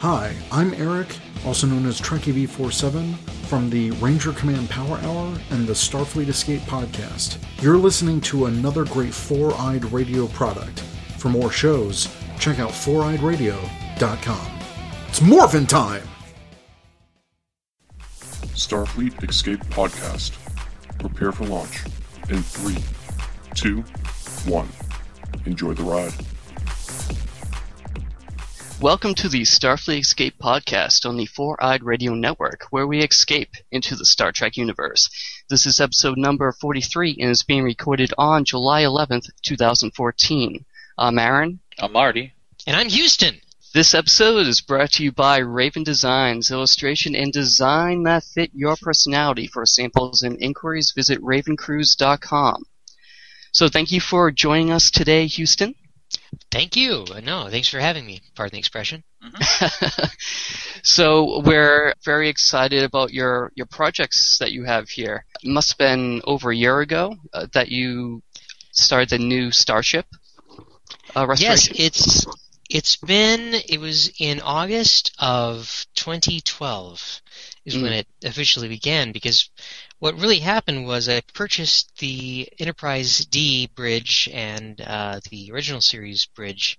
Hi, I'm Eric, also known as Trekkie V47, from the Ranger Command Power Hour and the Starfleet Escape podcast. You're listening to another great Four Eyed Radio product. For more shows, check out foureyedradio.com. It's morphin' time! Starfleet Escape Podcast. Prepare for launch in three, two, one. Enjoy the ride. Welcome to the Starfleet Escape podcast on the Four Eyed Radio Network, where we escape into the Star Trek universe. This is episode number 43 and is being recorded on July 11th, 2014. I'm Aaron. I'm Marty. And I'm Houston. This episode is brought to you by Raven Designs, illustration and design that fit your personality. For samples and inquiries, visit ravencruise.com. So thank you for joining us today, Houston. Thank you. No, thanks for having me. Pardon the expression. so we're very excited about your your projects that you have here. It must have been over a year ago uh, that you started the new starship uh, Yes, it's it's been it was in August of 2012 is when it officially began because what really happened was I purchased the Enterprise D bridge and uh, the original series bridge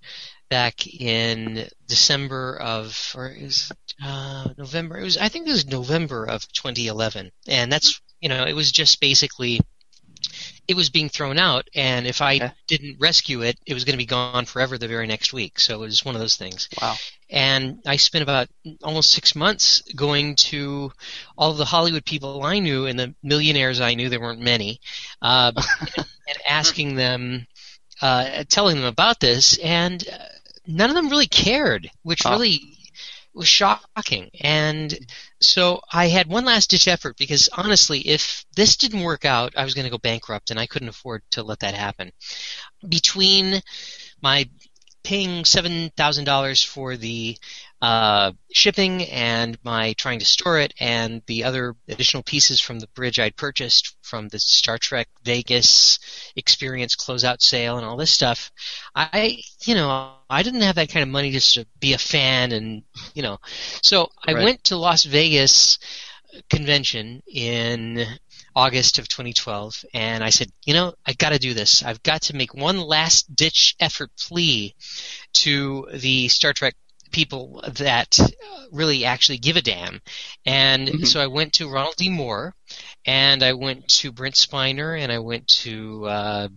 back in December of or it was uh, November it was I think it was November of 2011 and that's you know it was just basically it was being thrown out, and if I didn't rescue it, it was going to be gone forever the very next week. So it was one of those things. Wow. And I spent about almost six months going to all of the Hollywood people I knew and the millionaires I knew. There weren't many, uh, and asking them, uh, telling them about this, and uh, none of them really cared, which Oh. really was shocking. And so I had one last ditch effort because honestly, if this didn't work out, I was going to go bankrupt and I couldn't afford to let that happen. Between my paying $7,000 for the uh, shipping and my trying to store it and the other additional pieces from the bridge I'd purchased from the Star Trek Vegas experience closeout sale and all this stuff, I, you know, I didn't have that kind of money just to be a fan and, you know, so I Right. went to Las Vegas convention in August of 2012, and I said, you know, I got to do this. I've got to make one last ditch effort plea to the Star Trek people that uh, really actually give a damn. And Mhm. so I went to Ronald D. Moore, and I went to Brent Spiner, and I went to uh,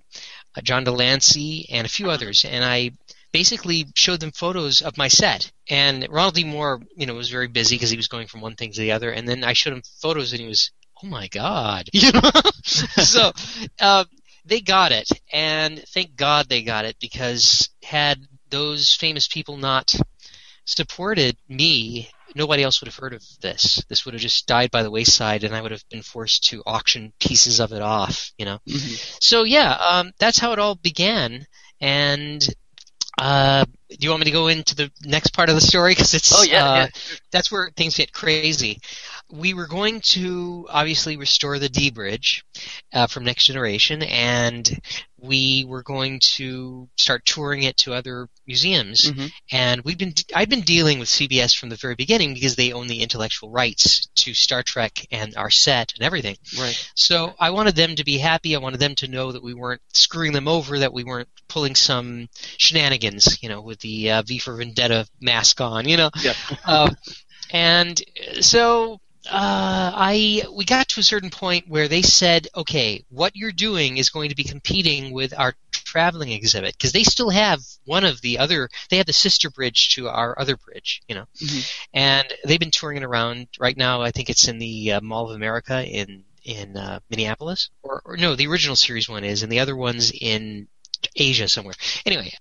John de Lancie, and a few others, and I basically showed them photos of my set. And Ronald D. Moore, you know, was very busy because he was going from one thing to the other. And then I showed him photos, and he was, "Oh my God!" You know. so uh, they got it, and thank God they got it because had those famous people not supported me, nobody else would have heard of this. This would have just died by the wayside, and I would have been forced to auction pieces of it off. You know. Mhm. So yeah, um, that's how it all began. And uh, do you want me to go into the next part of the story? Because it's Oh, yeah, uh, yeah. that's where things get crazy. We were going to obviously restore the D bridge uh, from Next Generation, and we were going to start touring it to other museums. Mhm. And we've been I'd been dealing with CBS from the very beginning because they own the intellectual rights to Star Trek and our set and everything. Right. So I wanted them to be happy. I wanted them to know that we weren't screwing them over, that we weren't pulling some shenanigans, you know, with the uh, V for Vendetta mask on, you know. Yep. Uh, and so uh, I we got to a certain point where they said, okay, what you're doing is going to be competing with our traveling exhibit because they still have one of the other. They have the sister bridge to our other bridge, you know, Mhm. and they've been touring it around. Right now, I think it's in the uh, Mall of America in in uh, Minneapolis, or, or no, the original series one is, and the other one's in Asia somewhere. Anyway,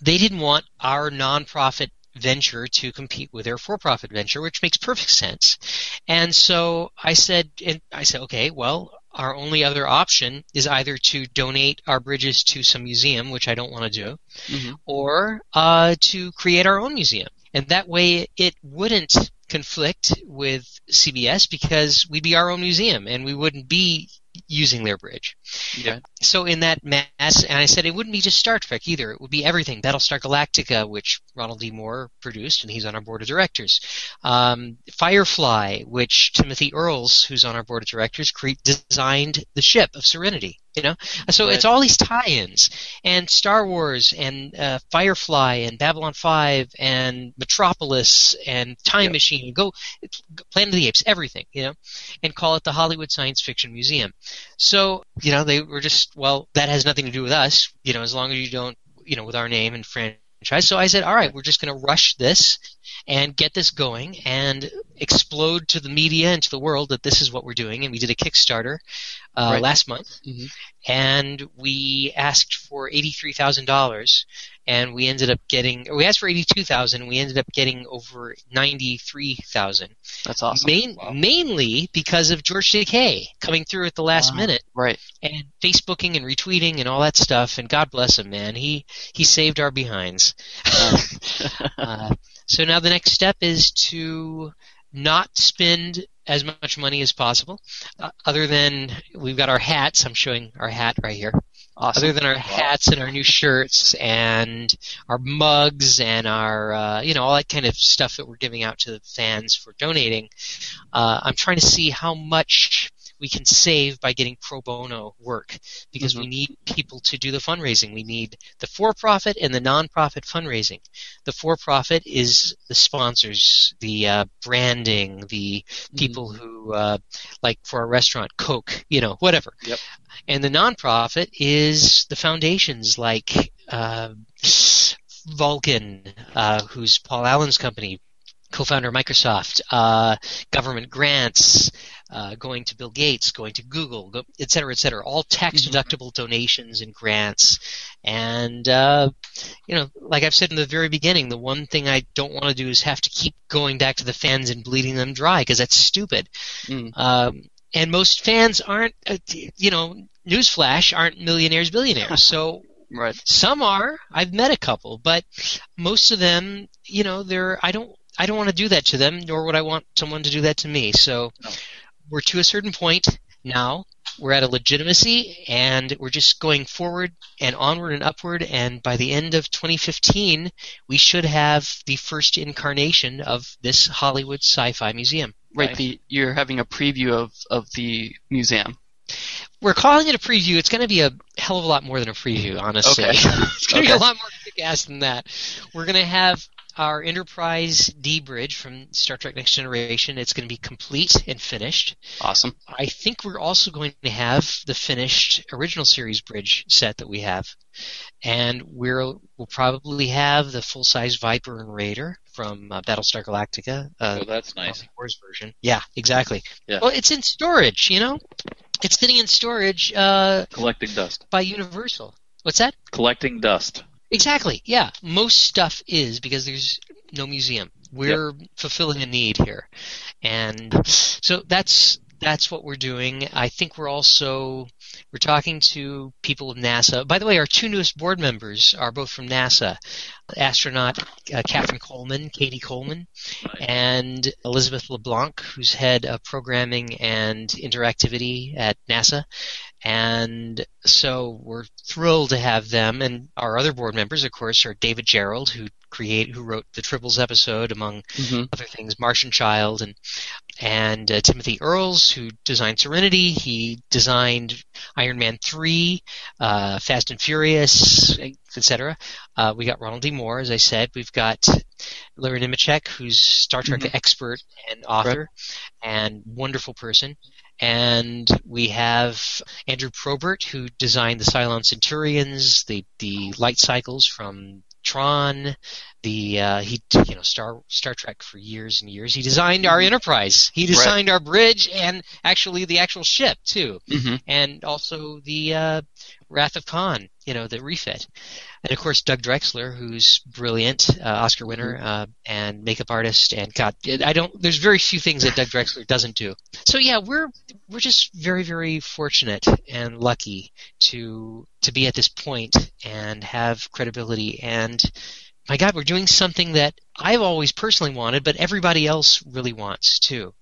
they didn't want our nonprofit venture to compete with their for-profit venture, which makes perfect sense. And so I said, and I said, okay, well, our only other option is either to donate our bridges to some museum, which I don't want to do, Mhm. or uh, to create our own museum. And that way it wouldn't conflict with CBS because we'd be our own museum and we wouldn't be using their bridge. Yeah. So in that mass, and I said it wouldn't be just Star Trek either. It would be everything. Battlestar Galactica, which Ronald D. Moore produced, and he's on our board of directors. Um, Firefly, which Timothy Earls, who's on our board of directors, cre- designed the ship of Serenity. You know, so Right. it's all these tie-ins, and Star Wars, and uh, Firefly, and Babylon Five, and Metropolis, and Time Yep. Machine. Go, Planet of the Apes, everything. You know, and call it the Hollywood Science Fiction Museum. So, you know, they were just, well, that has nothing to do with us, you know, as long as you don't, you know, with our name and franchise. So I said, all right, we're just going to rush this and get this going and explode to the media and to the world that this is what we're doing. And we did a Kickstarter uh, Right. last month, Mhm. and we asked for eighty-three thousand dollars, and we ended up getting. Or we asked for eighty-two thousand, and we ended up getting over ninety-three thousand. That's awesome. Main, Mainly because of George Takei coming through at the last Wow. minute Right. and Facebooking and retweeting and all that stuff. And God bless him, man. He he saved our behinds. uh, so now the next step is to not spend as much money as possible. Uh, other than we've got our hats. I'm showing our hat right here. Awesome. Other than our hats and our new shirts and our mugs and our, uh, you know, all that kind of stuff that we're giving out to the fans for donating, uh, I'm trying to see how much we can save by getting pro bono work because we need people to do the fundraising. We need the for-profit and the non-profit fundraising. The for-profit is the sponsors, the uh, branding, the people who, uh, like for a restaurant, Coke, you know, whatever. Yep. And the nonprofit is the foundations like uh, Vulcan, uh, who's Paul Allen's company, co-founder of Microsoft, uh, government grants, uh, going to Bill Gates, going to Google, go, et cetera, et cetera. All tax-deductible donations and grants. And, uh, you know, like I've said in the very beginning, the one thing I don't want to do is have to keep going back to the fans and bleeding them dry because that's stupid. Mm. Um, and most fans aren't, uh, you know, newsflash, aren't millionaires, billionaires. So Right. some are. I've met a couple, but most of them, you know, they're. I don't. I don't want to do that to them, nor would I want someone to do that to me. So No. we're to a certain point now. We're at a legitimacy, and we're just going forward and onward and upward. And by the end of 2015, we should have the first incarnation of this Hollywood Sci-Fi Museum. Right. The you're having a preview of of the museum. We're calling it a preview. It's going to be a hell of a lot more than a preview, honestly. Okay. it's going to be a lot more kick-ass than that. We're going to have our Enterprise D bridge from Star Trek Next Generation. It's going to be complete and finished. Awesome. I think we're also going to have the finished original series bridge set that we have, and we'll we'll probably have the full-size Viper and Raider from uh, Battlestar Galactica. Uh, Oh, that's nice. Wars version. Yeah, exactly. Yeah. Well, it's in storage. You know, it's sitting in storage uh, Collecting dust. by Universal. What's that? Collecting dust. Exactly. Yeah. Most stuff is because there's no museum. We're fulfilling a need here, and so that's that's what we're doing. I think we're also we're talking to people of NASA. By the way, our two newest board members are both from NASA. Astronaut uh, Catherine Coleman, Cady Coleman, and Elizabeth LeBlanc, who's head of programming and interactivity at NASA. And so we're thrilled to have them. And our other board members, of course, are David Gerrold, who create, who wrote the Tribbles episode, among hmm other things, Martian Child, and and uh, Timothy Earls, who designed Serenity. He designed Iron Man three, uh, Fast and Furious, etc. Uh, we got Ronald D. Moore, as I said. We've got Larry Nemecek, who's Star Trek Mhm. expert and author, and wonderful person. And we have Andrew Probert, who designed the Cylon Centurions, the the light cycles from Tron, the uh, he you know Star Star Trek for years and years. He designed our Enterprise. He designed our bridge and actually the actual ship too, hmm and also the uh, Wrath of Khan. You know the refit, and of course Doug Drexler, who's brilliant, uh, Oscar winner, uh, and makeup artist. And God, I don't. There's very few things that Doug Drexler doesn't do. So yeah, we're we're just very very fortunate and lucky to to be at this point and have credibility and my God, we're doing something that I've always personally wanted, but everybody else really wants too.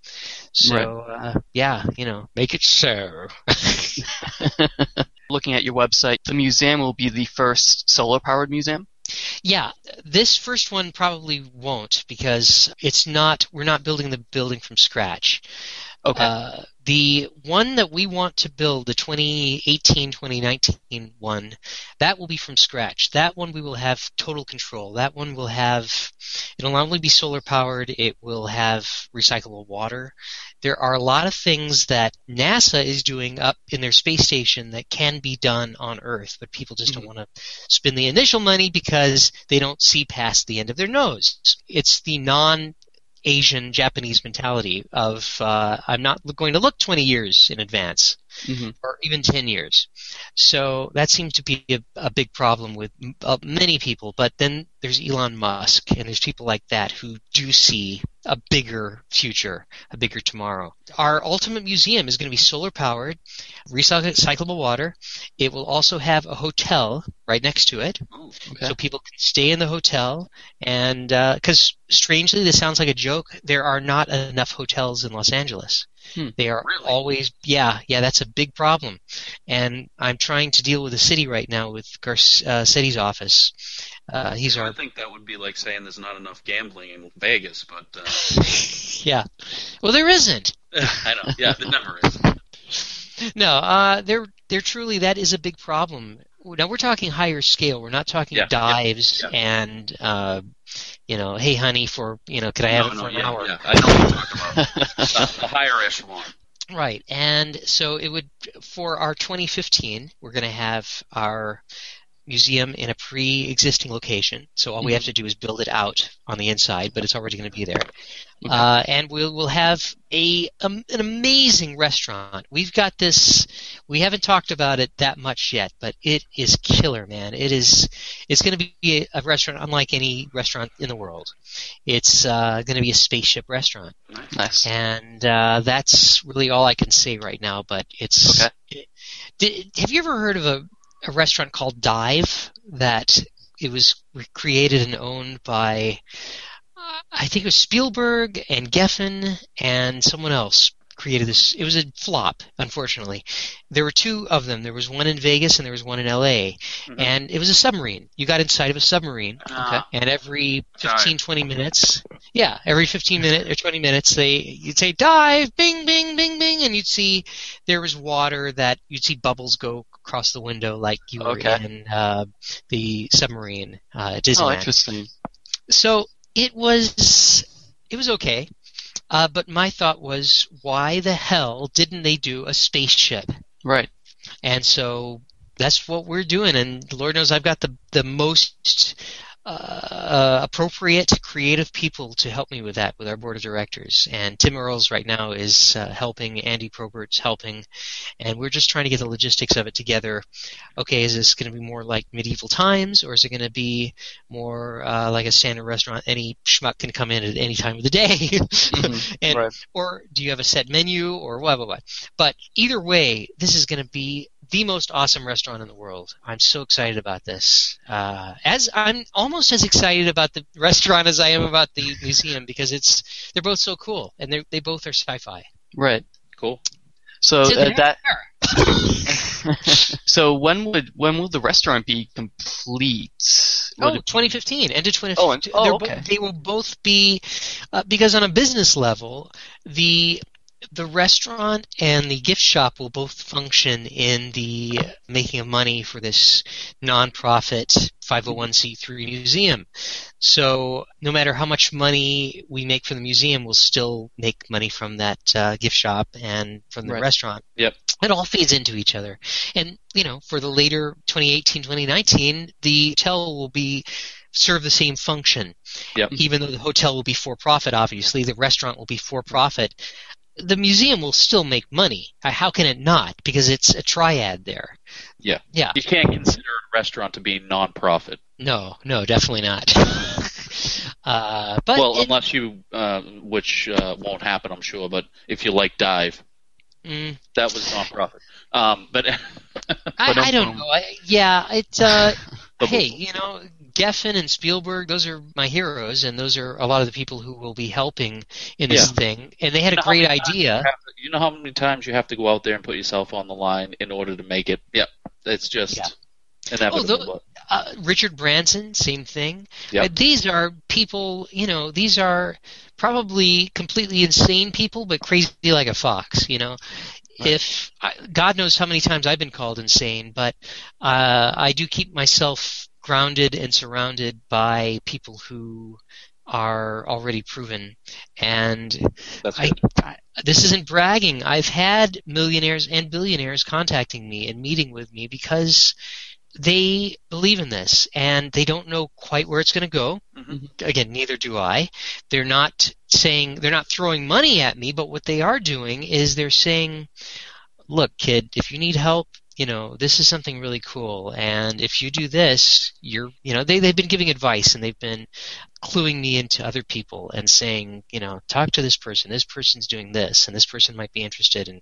So, uh, yeah, you know, make it so. Looking at your website, the museum will be the first solar powered museum. Yeah, this first one probably won't because it's not. We're not building the building from scratch. Okay. Uh, the one that we want to build, the 2018-2019 one, that will be from scratch. That one we will have total control. That one will have, it'll not only be solar powered, it will have recyclable water. There are a lot of things that NASA is doing up in their space station that can be done on Earth, but people just don't want to spend the initial money because they don't see past the end of their nose. It's the non Asian Japanese mentality of uh, I'm not going to look 20 years in advance hmm or even 10 years. So that seems to be a, a big problem with uh, many people. But then there's Elon Musk and there's people like that who do see a bigger future, a bigger tomorrow. Our ultimate museum is going to be solar powered, recyclable water. It will also have a hotel right next to it. Okay. So people can stay in the hotel, and because strangely, this sounds like a joke, there are not enough hotels in Los Angeles. Hmm. They are Really? always, yeah, yeah, that's a big problem, and I'm trying to deal with the city right now with Garcetti's office. Uh, he's I think that would be like saying there's not enough gambling in Vegas, but uh, yeah. Well, there isn't. I know. Yeah, there never is. No, uh, there, there truly that is a big problem. Now we're talking higher scale. We're not talking Yeah, yeah, dives yeah. and, uh, you know, hey honey, for you know, could I have no, it no, for an yeah, hour? yeah. I know what you're talking about. the, the higher echelon. Right, and so it would for our 2015, we're going to have our museum in a pre-existing location. So all we have to do is build it out on the inside, but it's already going to be there. Uh, and we'll we'll have a um, an amazing restaurant. We've got this. We haven't talked about it that much yet, but it is killer, man. It is. It's going to be a, a restaurant unlike any restaurant in the world. It's uh, going to be a spaceship restaurant Nice. and uh, that's really all I can say right now. But it's. Okay. it- did, have you ever heard of a, a restaurant called Dive that it was created and owned by? uh, I think it was Spielberg and Geffen and someone else created this. It was a flop, unfortunately. There were two of them. There was one in Vegas and there was one in L.A. Mhm. And it was a submarine. You got inside of a submarine. Okay. And every Dive. 15, 20 minutes, yeah, every 15 minutes or 20 minutes, they you'd say dive, bing, bing, bing, bing, and you'd see there was water that you'd see bubbles go across the window like you were Okay. in uh, the submarine uh, at Oh, interesting. so it was it was okay, uh, but my thought was, why the hell didn't they do a spaceship? Right. And so that's what we're doing. And Lord knows I've got the the most uh, appropriate creative people to help me with that with our board of directors. And Tim Earls right now is uh, helping. Andy Probert's helping, and we're just trying to get the logistics of it together. Okay, is this going to be more like medieval times, or is it going to be more uh, like a standard restaurant? Any schmuck can come in at any time of the day. Mhm. and Right. or do you have a set menu or what, what, what? But either way, this is going to be the most awesome restaurant in the world. I'm so excited about this. Uh, as I'm almost as excited about the restaurant as I am about the museum because it's they're both so cool and they they both are sci-fi. Right. Cool. So So uh, that. so when would when will the restaurant be complete? Would Oh, 2015, end of 2015. Oh, and- oh, okay. they will both be uh, because on a business level, the the restaurant and the gift shop will both function in the making of money for this nonprofit 501c3 museum. So no matter how much money we make from the museum, we'll still make money from that uh, gift shop and from the Right. restaurant. Yep. It all feeds into each other. And, you know, for the later 2018, 2019, the hotel will be serve the same function. Yep. Even though the hotel will be for profit, obviously, the restaurant will be for profit. The museum will still make money. Uh, How can it not? Because it's a triad there. Yeah. Yeah. You can't consider a restaurant to be non-profit. No, no, definitely not. uh, but well, it- unless you, uh, which uh, won't happen, I'm sure. But if you like dive, mm, that was non-profit. Um, but I, I don't know. I, yeah, it. Uh, hey, you know, Geffen and Spielberg, those are my heroes, and those are a lot of the people who will be helping in this Yeah. thing. And they had You a know how great idea. You, to- you know how many times you have to go out there and put yourself on the line in order to make it. Yep, it's just Yeah. inevitable. Oh, but- Uh, Richard Branson, same thing. Yep. These are people, you know, these are probably completely insane people, but crazy like a fox, you know. If I, God knows how many times I've been called insane, but uh, I do keep myself grounded and surrounded by people who are already proven. And I. I, this isn't bragging. I've had millionaires and billionaires contacting me and meeting with me because they believe in this and they don't know quite where it's going to go. Mhm. Again, neither do I. They're not saying, they're not throwing money at me, but what they are doing is they're saying, look, kid, if you need help, you know, this is something really cool. And if you do this, you're, you know, they, they've been giving advice and they've been cluing me into other people and saying, you know, talk to this person. This person's doing this, and this person might be interested. And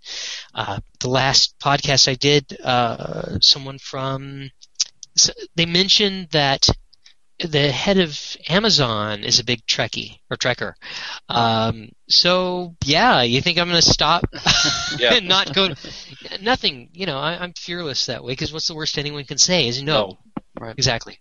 uh, the last podcast I did, uh, someone from s- they mentioned that the head of Amazon is a big Trekkie or Trekker. Um, so yeah, you think I'm going to stop Yeah. and not go? Nothing. You know, I, I'm fearless that way because what's the worst anyone can say is no. Right. Exactly.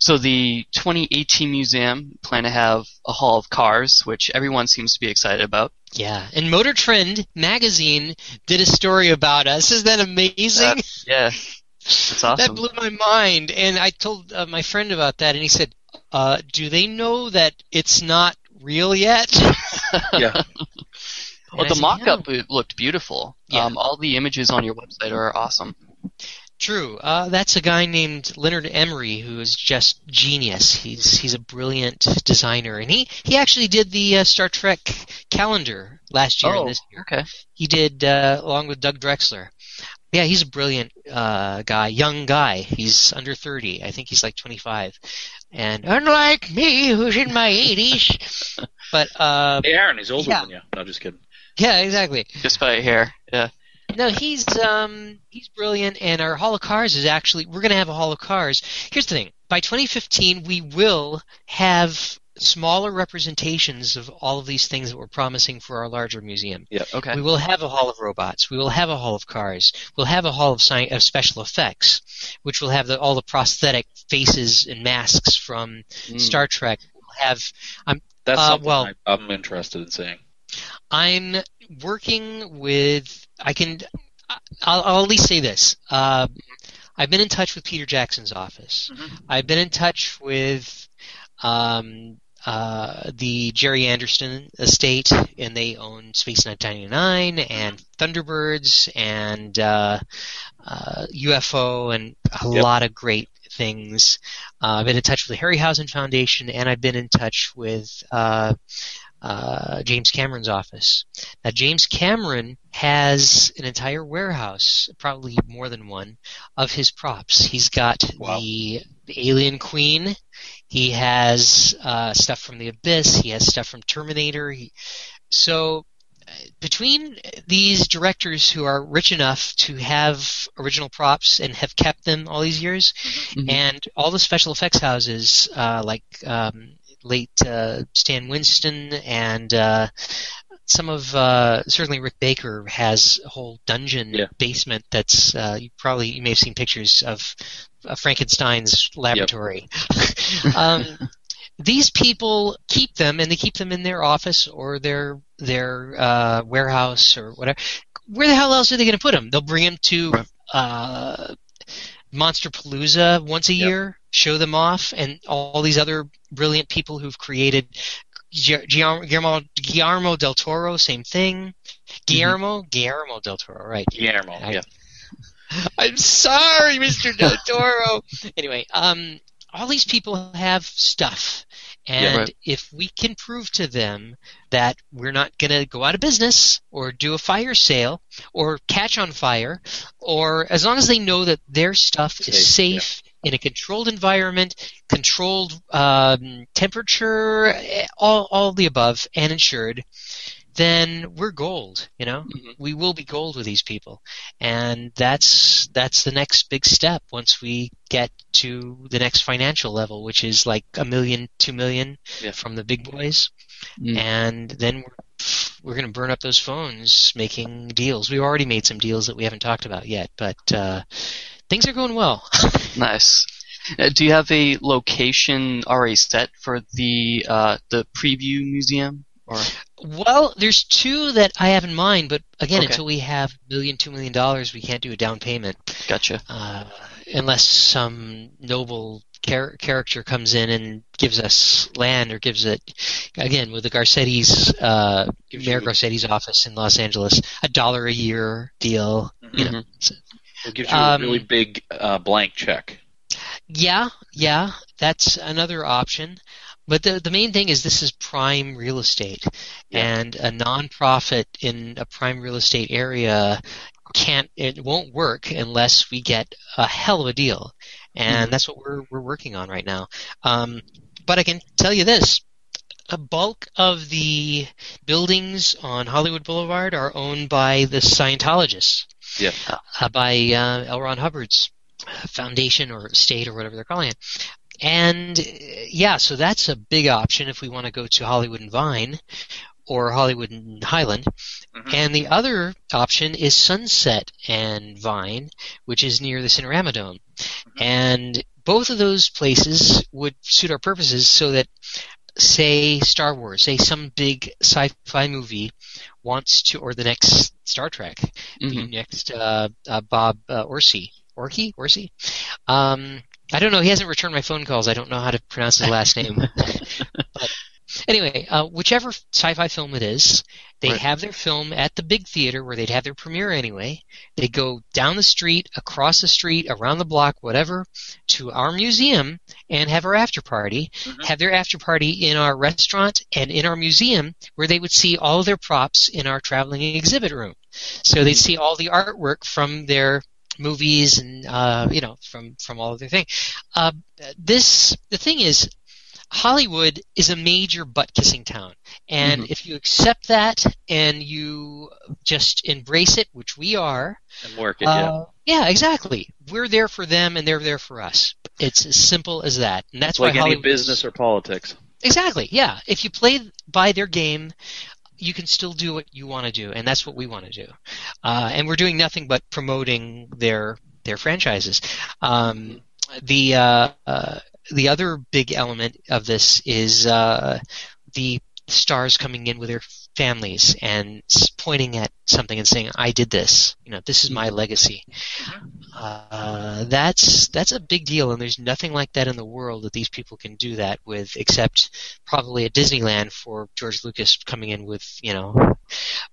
So the 2018 museum plan to have a hall of cars, which everyone seems to be excited about. Yeah, and Motor Trend magazine did a story about us. Isn't that amazing? That- yeah, that's That blew my mind, and I told uh, my friend about that, and he said, uh, "Do they know that it's not real yet?" Yeah. And well, I the said, mock-up "Yeah." looked beautiful. Yeah. Um, all the images on your website are awesome. True. Uh, that's a guy named Leonard Emery who is just genius. He's he's a brilliant designer, and he he actually did the uh, Star Trek calendar last year oh, and this year. okay. He did uh, along with Doug Drexler. Yeah, he's a brilliant uh, guy, young guy. He's under 30. I think he's like 25. And unlike me, who's in my 80s, but uh, Hey, Aaron, he's older Yeah. than you. No, just kidding. yeah, exactly. Just by hair. Yeah. No, he's um he's brilliant, and our Hall of Cars is actually we're gonna have a Hall of Cars. Here's the thing: by 2015, we will have smaller representations of all of these things that we're promising for our larger museum. Yeah, Okay. We will have a Hall of Robots. We will have a Hall of Cars. We'll have a Hall of, sci- of Special Effects, which will have the, all the prosthetic faces and masks from Mm. Star Trek. We'll have That's Uh, something well- I'm interested in seeing. I'm working with. I can. I'll, I'll at least say this. Uh, I've been in touch with Peter Jackson's office. I've been in touch with um, uh, the Gerry Anderson estate, and they own Space 999 and Thunderbirds and uh, uh, UFO and a Yep. lot of great things. Uh, I've been in touch with the Harryhausen Foundation, and I've been in touch with. Uh, James Cameron's office. Now, James Cameron has an entire warehouse, probably more than one, of his props. He's got Wow. the, Alien Queen. He has uh, stuff from The Abyss. He has stuff from Terminator. He, so, uh, between these directors who are rich enough to have original props and have kept them all these years, Mhm. and all the special effects houses, uh, like um, late uh, Stan Winston and uh, some of uh, certainly Rick Baker has a whole dungeon Yeah. basement that's uh, you probably you may have seen pictures of uh, Frankenstein's laboratory. um, these people keep them and they keep them in their office or their their uh, warehouse or whatever. Where the hell else are they going to put them? They'll bring them to Right. uh, Monsterpalooza once a Yep. year, show them off, and all these other brilliant people who've created Guillermo, Guillermo del Toro, same thing. Guillermo, Guillermo del Toro, right? Guillermo, I- yeah. I'm sorry, Mr. Del Toro. anyway, um, all these people have stuff, and Yeah, right. if we can prove to them that we're not going to go out of business or do a fire sale or catch on fire, or as long as they know that their stuff is Safe, safe. In a controlled environment, controlled um, temperature, eh, all all the above, and insured, then we're gold. You know, Mhm. we will be gold with these people, and that's that's the next big step once we get to the next financial level, which is like a million, two million Yeah. from the big boys, Mm. and then we're we're going to burn up those phones making deals. We've already made some deals that we haven't talked about yet, but uh, things are going well. Nice. Uh, do you have a location already set for the uh, the preview museum? Or Well, there's two that I have in mind, but again, Okay. until we have a million, two million dollars, we can't do a down payment gotcha. uh, unless some noble char- character comes in and gives us land or gives it, again, with the Garcetti's, uh, Mayor Garcetti's office in Los Angeles, a dollar a year deal. You know, Mhm. It gives you Um, a really big uh, blank check. Yeah, yeah, that's another option. But the the main thing is this is prime real estate, Yeah. and a nonprofit in a prime real estate area can't it won't work unless we get a hell of a deal, and that's what we're we're working on right now. Um, but I can tell you this. A bulk of the buildings on Hollywood Boulevard are owned by the Scientologists, Yeah. uh, by uh, L. Ron Hubbard's foundation or state or whatever they're calling it. And uh, yeah, so that's a big option if we want to go to Hollywood and Vine or Hollywood and Highland. Mhm. And the other option is Sunset and Vine, which is near the Cinerama Dome. And both of those places would suit our purposes so that say Star Wars, say some big sci-fi movie wants to, or the next Star Trek, the Mhm. next uh, uh, Bob uh, Orsi, Orki, Orsi. Um, I don't know. He hasn't returned my phone calls. I don't know how to pronounce his last name. but anyway, uh, whichever sci-fi film it is, they Right. have their film at the big theater where they'd have their premiere anyway. They go down the street, across the street, around the block, whatever, to our museum and have our after party. Mhm. Have their after party in our restaurant and in our museum where they would see all of their props in our traveling exhibit room. So they'd see all the artwork from their movies and uh, you know from from all of their thing. Uh, this the thing is, Hollywood is a major butt kissing town, and Mhm. if you accept that and you just embrace it, which we are, And work it, yeah. uh, yeah, exactly. We're there for them, and they're there for us. It's as simple as that, and that's like why any Hollywood is- business or politics. Exactly. Yeah. If you play by their game, you can still do what you want to do, and that's what we want to do. Uh, and we're doing nothing but promoting their their franchises. Um, the uh, uh, the other big element of this is uh, the stars coming in with their families and pointing at something and saying, "I did this. You know, this is my legacy." Uh, that's that's a big deal, and there's nothing like that in the world that these people can do that with, except probably at Disneyland for George Lucas coming in with, you know.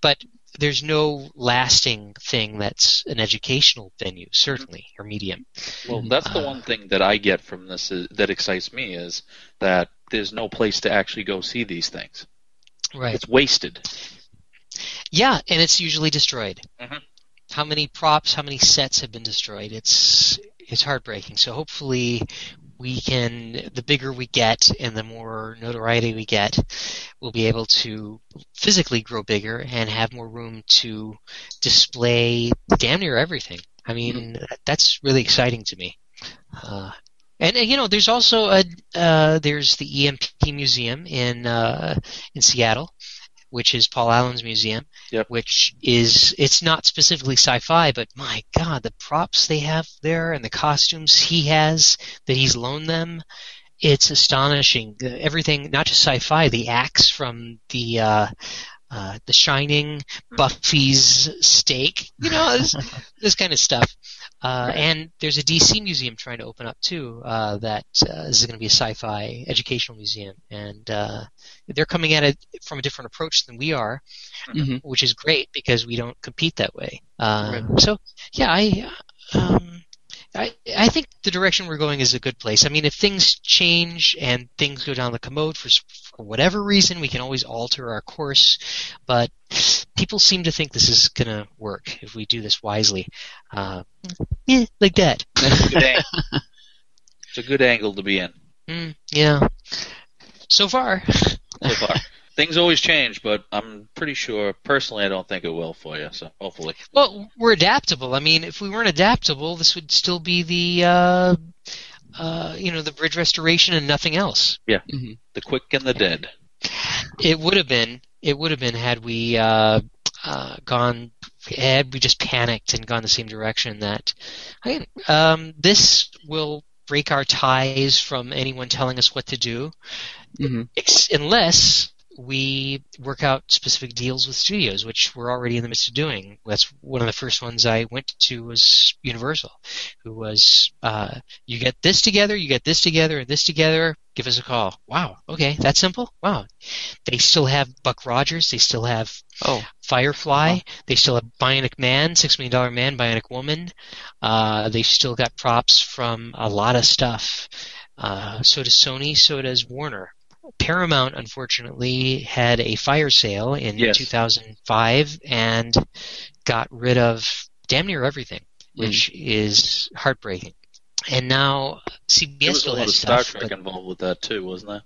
But there's no lasting thing that's an educational venue, certainly, or medium. Well, that's the Uh, one thing that I get from this is, that excites me is that there's no place to actually go see these things. Right. It's wasted. Yeah, and it's usually destroyed. Mhm. How many props, how many sets have been destroyed? It's it's heartbreaking. So hopefully we can the bigger we get and the more notoriety we get, we'll be able to physically grow bigger and have more room to display damn near everything. I mean, that's really exciting to me. Uh, and, you know, there's also a uh, there's the EMP museum in uh, in Seattle, which is Paul Allen's museum, Yep. which is it's not specifically sci-fi, but my God, the props they have there and the costumes he has that he's loaned them, it's astonishing. Everything, not just sci-fi, the axe from the uh, uh, The Shining, Buffy's stake, you know, this, this kind of stuff. Uh, and there's a DC museum trying to open up too. Uh, that uh, is going to be a sci-fi educational museum, and uh, they're coming at it from a different approach than we are, Mhm. which is great because we don't compete that way. Uh, Right. So, yeah, I, um, I, I think the direction we're going is a good place. I mean, if things change and things go down the commode for, for whatever reason, we can always alter our course. But people seem to think this is going to work if we do this wisely. Uh, yeah, like that. It's a good, ang- it's a good angle to be in Mm, yeah. So far. so far. Things always change, but I'm pretty sure, personally, I don't think it will for you. So hopefully, Well, we're adaptable. I mean, if we weren't adaptable, this would still be the, uh, uh, you know, the bridge restoration and nothing else. Yeah. The quick and the dead. It would have been. It would have been had we uh, uh, gone, had we just panicked and gone the same direction. That I, um, this will break our ties from anyone telling us what to do, hmm unless we work out specific deals with studios, which we're already in the midst of doing. That's one of the first ones I went to was Universal, who was, uh, you get this together, you get this together, and this together, give us a call. Wow, okay, that simple? Wow. They still have Buck Rogers, they still have Oh, Firefly, they still have Bionic Man, Six Million Dollar Man, Bionic Woman. Uh, they've still got props from a lot of stuff. Uh, so does Sony, so does Warner. Paramount, unfortunately, had a fire sale in Yes. 2005 and got rid of damn near everything, hmm. which is heartbreaking. And now CBS There was a lot of Star stuff. Trek involved with that too, wasn't there?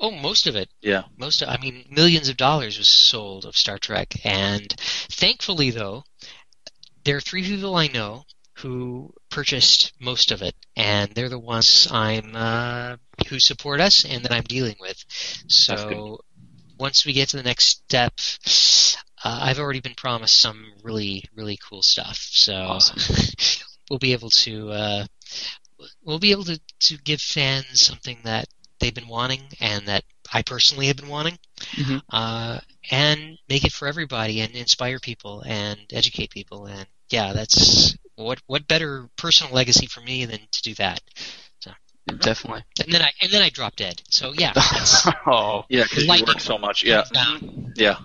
oh, most of it Yeah. most of, I mean millions of dollars was sold of Star Trek and thankfully though there are three people I know who purchased most of it and they're the ones I'm uh, who support us and that I'm dealing with so once we get to the next step uh, I've already been promised some really really cool stuff so Awesome. we'll be able to uh, we'll be able to, to give fans something that they've been wanting and that I personally have been wanting, Mhm. uh, and make it for everybody and inspire people and educate people. And yeah, that's what what better personal legacy for me than to do that. definitely. And then I and then I drop dead. So yeah, oh, Yeah, because you work so much. Yeah. down. Yeah.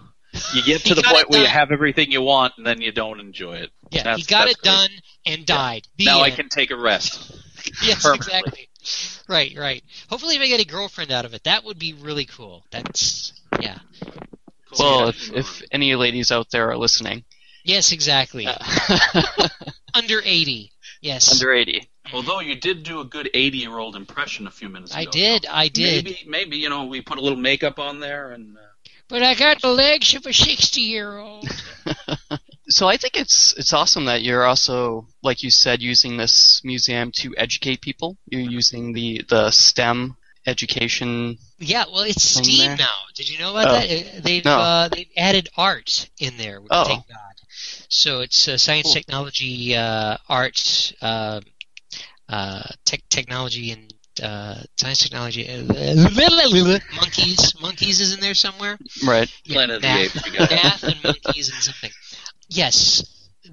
You get to the point it where you have everything you want, and then you don't enjoy it. yeah, he That's- got it great. done and died. The now I can take a rest. Yes, exactly. Right, right. Hopefully, if I get a girlfriend out of it, that would be really cool. That's yeah. well, if, if any ladies out there are listening, Yes, exactly. uh, Under eighty. Yes. under 80. Although you did do a good 80 year old impression a few minutes ago. I did. I did. Maybe, maybe you know we put a little makeup on there and. Uh, But I got the legs of a sixty-year-old. So I think it's it's awesome that you're also, like you said, using this museum to educate people. You're using the the STEM education. Yeah, well, it's Steam there. now. Did you know about Oh. that? They've No. uh, they've added art in there. Oh. Thank God. So it's uh, science, Cool. technology, uh, art, uh, uh, tech, technology, and uh, science, technology. Uh, monkeys, monkeys is in there somewhere. Right. Yeah, Planet of the Apes, you got it. math and monkeys and something. Yes,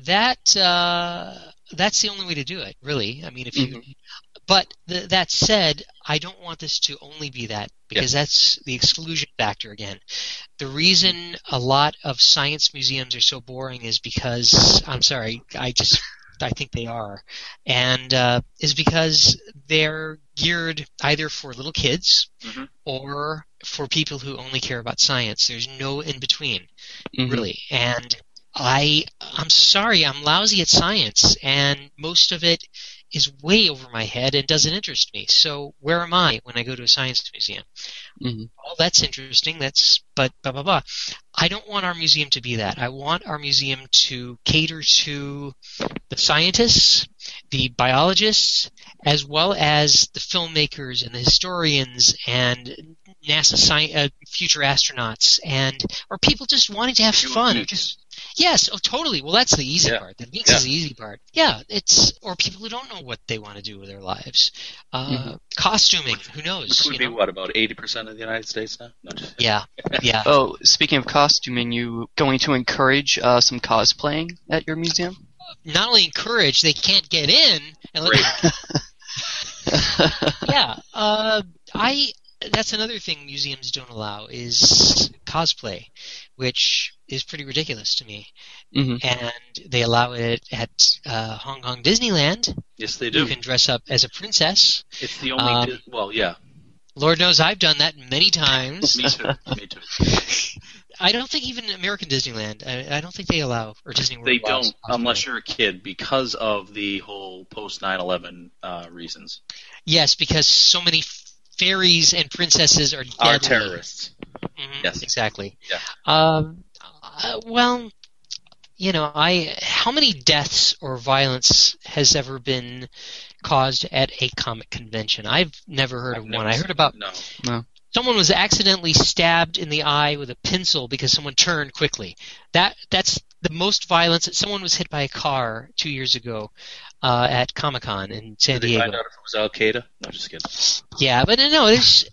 that uh, that's the only way to do it. Really, I mean, if you. Mhm. But th- that said, I don't want this to only be that because that's the exclusion factor again. The reason a lot of science museums are so boring is because I'm sorry, I just I think they are, and uh, is because they're geared either for little kids Mhm. or for people who only care about science. There's no in between Mhm. really. And I, I'm sorry, I'm lousy at science, and most of it is way over my head and doesn't interest me. So where am I when I go to a science museum? Mhm. Oh, that's interesting. That's but blah blah blah. I don't want our museum to be that. I want our museum to cater to the scientists, the biologists, as well as the filmmakers and the historians and NASA sci- uh, future astronauts and or people just wanting to have Human fun. Or beings. just yes, oh totally. Well, that's the easy Yeah. part. The geeks is the easy part. Yeah, it's or people who don't know what they want to do with their lives. Uh, Mhm. Costuming, who knows? Which would you be know? what about eighty percent of the United States now? No, Yeah, yeah. Oh, speaking of costuming, you going to encourage uh, some cosplaying at your museum? Not only encourage, they can't get in. And let Great. yeah, uh, I. That's another thing museums don't allow is cosplay, which is pretty ridiculous to me. hmm And they allow it at uh, Hong Kong Disneyland. Yes, they do. You can dress up as a princess. It's the only. Um, di- well, yeah. Lord knows I've done that many times. me too. Me too. I don't think even American Disneyland. I, I don't think they allow or Disney World. They don't cosplay. unless you're a kid because of the whole post 9/11 uh, reasons. Yes, because so many fairies and princesses are Are deadly. terrorists. Mhm, Yes. exactly. Yeah. Um, uh, well, you know, I how many deaths or violence has ever been caused at a comic convention? I've never heard I've of never one. I heard about No. someone was accidentally stabbed in the eye with a pencil because someone turned quickly. That that's the most violence. Someone was hit by a car two years ago uh, at Comic Con in San Did they Diego. find out if it was Al Qaeda? No, just kidding. Yeah, but no, there's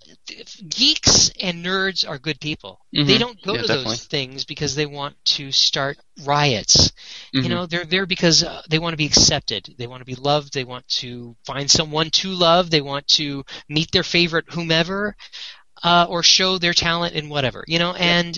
geeks and nerds are good people. They Mhm. don't go Yeah, to definitely. those things because they want to start riots. You Mhm. know, they're there because uh, they want to be accepted. They want to be loved. They want to find someone to love. They want to meet their favorite whomever, uh, or show their talent in whatever. You know, and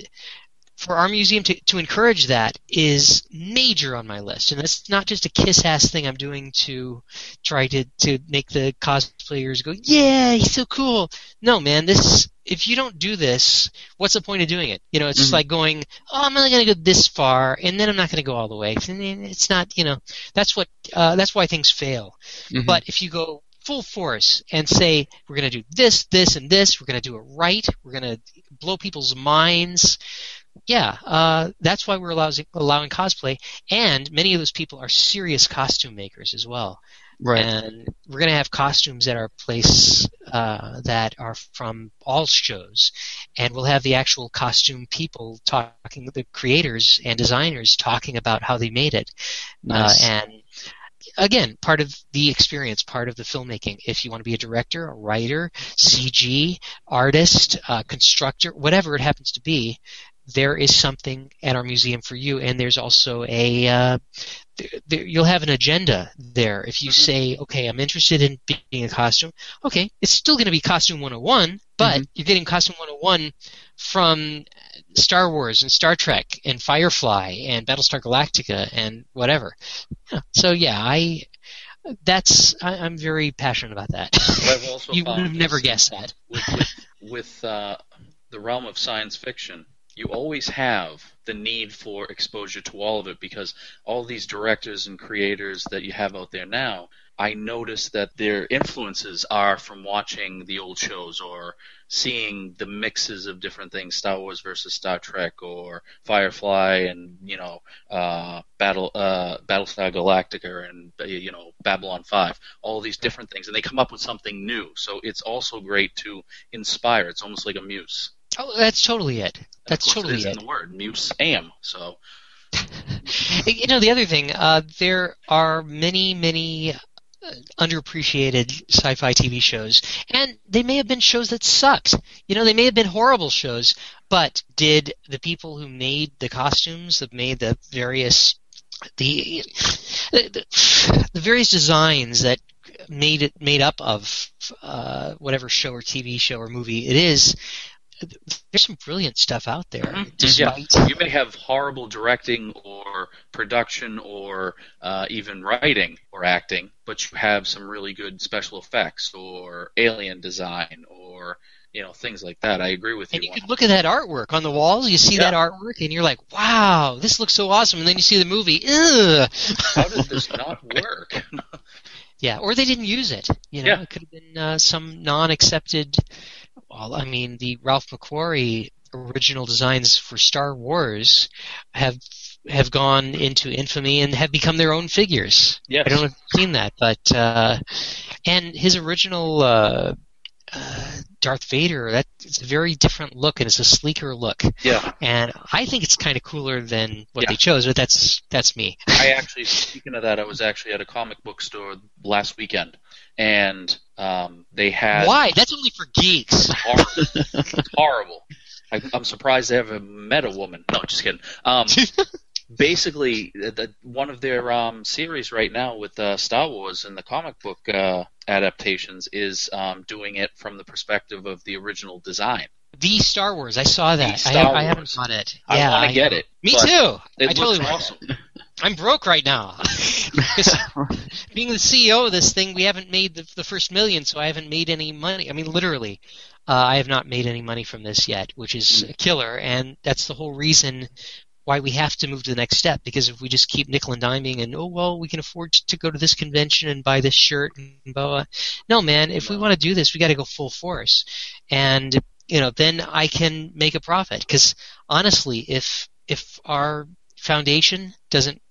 for our museum to, to encourage that is major on my list. And that's not just a kiss ass thing I'm doing to try to, to make the cosplayers go, yeah, he's so cool. No, man, this, if you don't do this, what's the point of doing it? You know, it's just Mhm. like going, oh, I'm only going to go this far, and then I'm not going to go all the way. And It's not, you know, that's what, uh, that's why things fail. Mhm. But if you go full force and say, we're going to do this, this, and this, we're going to do it right, we're going to blow people's minds, yeah, uh, that's why we're allowing, allowing cosplay. And many of those people are serious costume makers as well. right. And we're going to have costumes at our place uh, that are from all shows. And we'll have the actual costume people talking, the creators and designers talking about how they made it. Nice. Uh, and again, part of the experience, part of the filmmaking. If you want to be a director, a writer, CG, artist, uh, constructor, whatever it happens to be, there is something at our museum for you. And there's also a, uh, there, there, you'll have an agenda there. If you say, okay, I'm interested in being a costume, okay, it's still going to be Costume 101, but you're getting Costume 101 from Star Wars and Star Trek and Firefly and Battlestar Galactica and whatever. Yeah, So yeah, I that's I, I'm very passionate about that. I've also you would have never is- guessed that. with with, with uh, the realm of science fiction, you always have the need for exposure to all of it because all these directors and creators that you have out there now, I notice that their influences are from watching the old shows or seeing the mixes of different things, Star Wars versus Star Trek or Firefly and you know uh, Battle uh, Battlestar Galactica and uh, you know Babylon 5, all these different things, and they come up with something new. So it's also great to inspire. It's almost like a muse. Oh, that's totally it. That's of course totally it is it. in the word muse am. So You know, the other thing, uh, there are many, many uh, underappreciated sci-fi TV shows, and they may have been shows that sucked. You know, they may have been horrible shows, but did the people who made the costumes, that made the various the the, the various designs that made it made up of uh, whatever show or TV show or movie it is, there's some brilliant stuff out there. Yeah. You may have horrible directing or production or uh, even writing or acting, but you have some really good special effects or alien design or you know things like that. I agree with you. And you could look at that artwork on the walls. You see Yeah. that artwork, and you're like, "Wow, this looks so awesome!" And then you see the movie, ugh. How did this not work? yeah, or they didn't use it. You know, Yeah. it could have been uh, some non-accepted. Well, I mean, the Ralph McQuarrie original designs for Star Wars have have gone into infamy and have become their own figures. yes. I don't know if you've seen that, but uh, and his original uh, uh, Darth Vader, that it's a very different look and it's a sleeker look. Yeah. And I think it's kind of cooler than what Yeah. they chose, but that's that's me. I actually, speaking of that, I was actually at a comic book store last weekend, and um, they had Why? That's only for geeks. horrible. horrible. I, I'm surprised they haven't met a woman. No, just kidding. Um, basically, the, the, one of their um, series right now with uh, Star Wars and the comic book uh, adaptations is um, doing it from the perspective of the original design. The Star Wars, I saw that. I, have, I, haven't bought it. I yeah, want to get it. Me too. It I looks totally awesome. I'm broke right now. being the CEO of this thing, we haven't made the, the first million, so I haven't made any money. I mean, literally, uh, I have not made any money from this yet, which is Hmm. a killer, and that's the whole reason why we have to move to the next step. Because if we just keep nickel and diming and oh well, we can afford to go to this convention and buy this shirt and blah. blah. No, man, if we want to do this, we got to go full force, and you know then I can make a profit. Because honestly, if if our foundation doesn't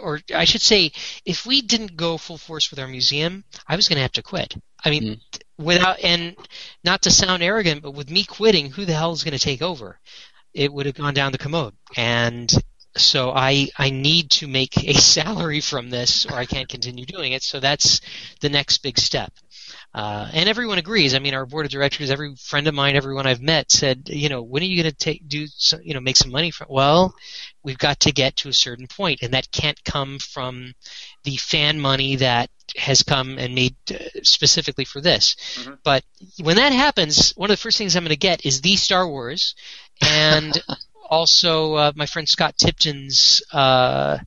or I should say, if we didn't go full force with our museum, I was going to have to quit. I mean, mm. without and not to sound arrogant, but with me quitting, who the hell is going to take over? It would have gone down the commode, and so I I need to make a salary from this, or I can't continue doing it. So that's the next big step. Uh, and everyone agrees. I mean, our board of directors, every friend of mine, everyone I've met said, you know, when are you going to take do some, you know make some money from? Well, we've got to get to a certain point, and that can't come from the fan money that has come and made uh, specifically for this. Mm-hmm. But when that happens, one of the first things I'm going to get is the Star Wars, and also uh, my friend Scott Tipton's. Uh,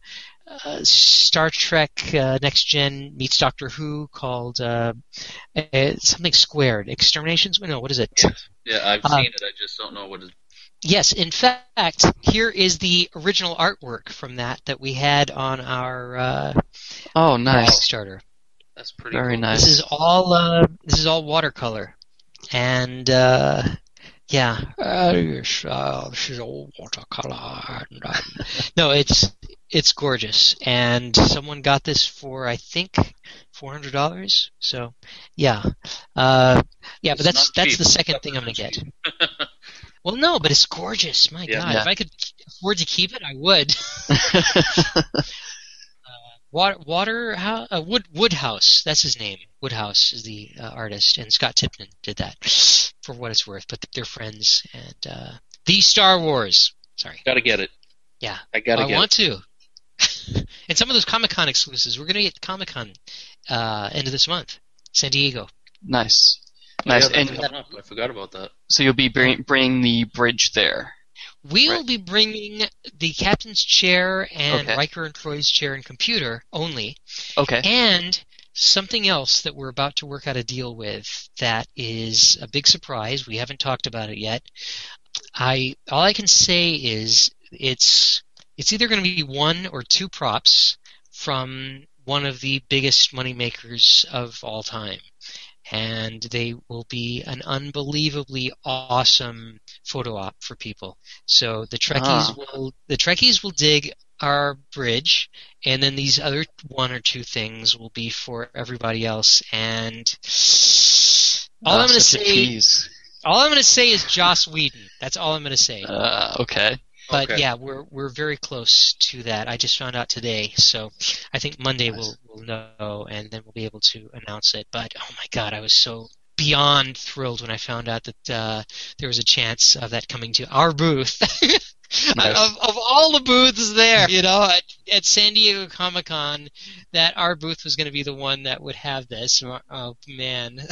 uh, Star Trek uh, Next Gen meets Doctor Who called uh, uh something squared. Exterminations? No, what is it? Yes. Yeah, I've uh, seen it. I just don't know what it is. Yes, in fact, here is the original artwork from that that we had on our. Uh, oh, nice Kickstarter. That's pretty. Very cool. nice. This is all. this is all watercolor, and yeah, uh, this, uh, this is all watercolor. And, um, no, it's it's gorgeous, and someone got this for I think four hundred dollars. So, yeah, uh, yeah, it's but that's that's the second thing I'm gonna get. well, no, but it's gorgeous. My yeah, God, yeah. if I could afford to keep it, I would. Water, water how, uh, Wood, Woodhouse, that's his name. Woodhouse is the uh, artist, and Scott Tipton did that for what it's worth. But they're friends, and uh, the Star Wars. Sorry, gotta get it. Yeah, I gotta. I get want it. to. and some of those Comic Con exclusives. We're gonna get Comic Con uh, end of this month, San Diego. Nice, oh, nice. Yeah, and I forgot about that. So you'll be bring, bringing the bridge there. We'll right. be bringing the captain's chair and okay. Riker and Troi's chair and computer only. Okay. And something else that we're about to work out a deal with that is a big surprise. We haven't talked about it yet. I all I can say is it's it's either going to be one or two props from one of the biggest money makers of all time and they will be an unbelievably awesome photo op for people. So the Trekkies ah. will the Trekkies will dig our bridge, and then these other one or two things will be for everybody else. And all I'm going to say, all I'm going to say is Joss Whedon. That's all I'm going to say. Uh, okay. But okay. yeah, we're we're very close to that. I just found out today, so I think Monday nice. we'll we'll know, and then we'll be able to announce it. But oh my god, I was so beyond thrilled when I found out that uh, there was a chance of that coming to our booth. nice. of, of all the booths there, you know, at, at San Diego Comic Con, that our booth was going to be the one that would have this. Oh man.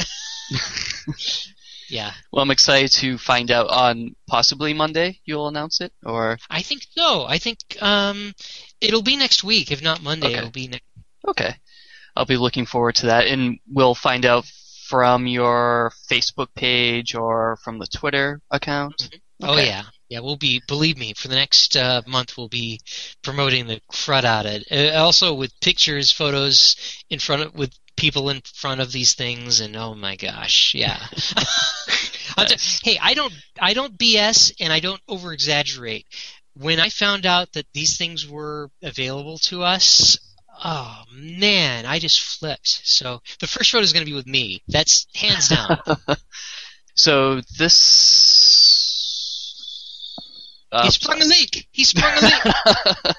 Yeah. Well, I'm excited to find out on possibly Monday. You'll announce it, or I think so. I think um, it'll be next week. If not Monday, okay. it'll be next. Okay. I'll be looking forward to that, and we'll find out from your Facebook page or from the Twitter account. Mm-hmm. Okay. Oh yeah, yeah. We'll be believe me for the next uh, month. We'll be promoting the crud out of it. Uh, also with pictures, photos in front of with people in front of these things, and oh my gosh, yeah. nice. hey, I don't, I don't BS, and I don't over exaggerate. When I found out that these things were available to us, oh man, I just flipped. So the first photo is going to be with me. That's hands down. so this. Uh, he sprung a leak. He sprung a leak.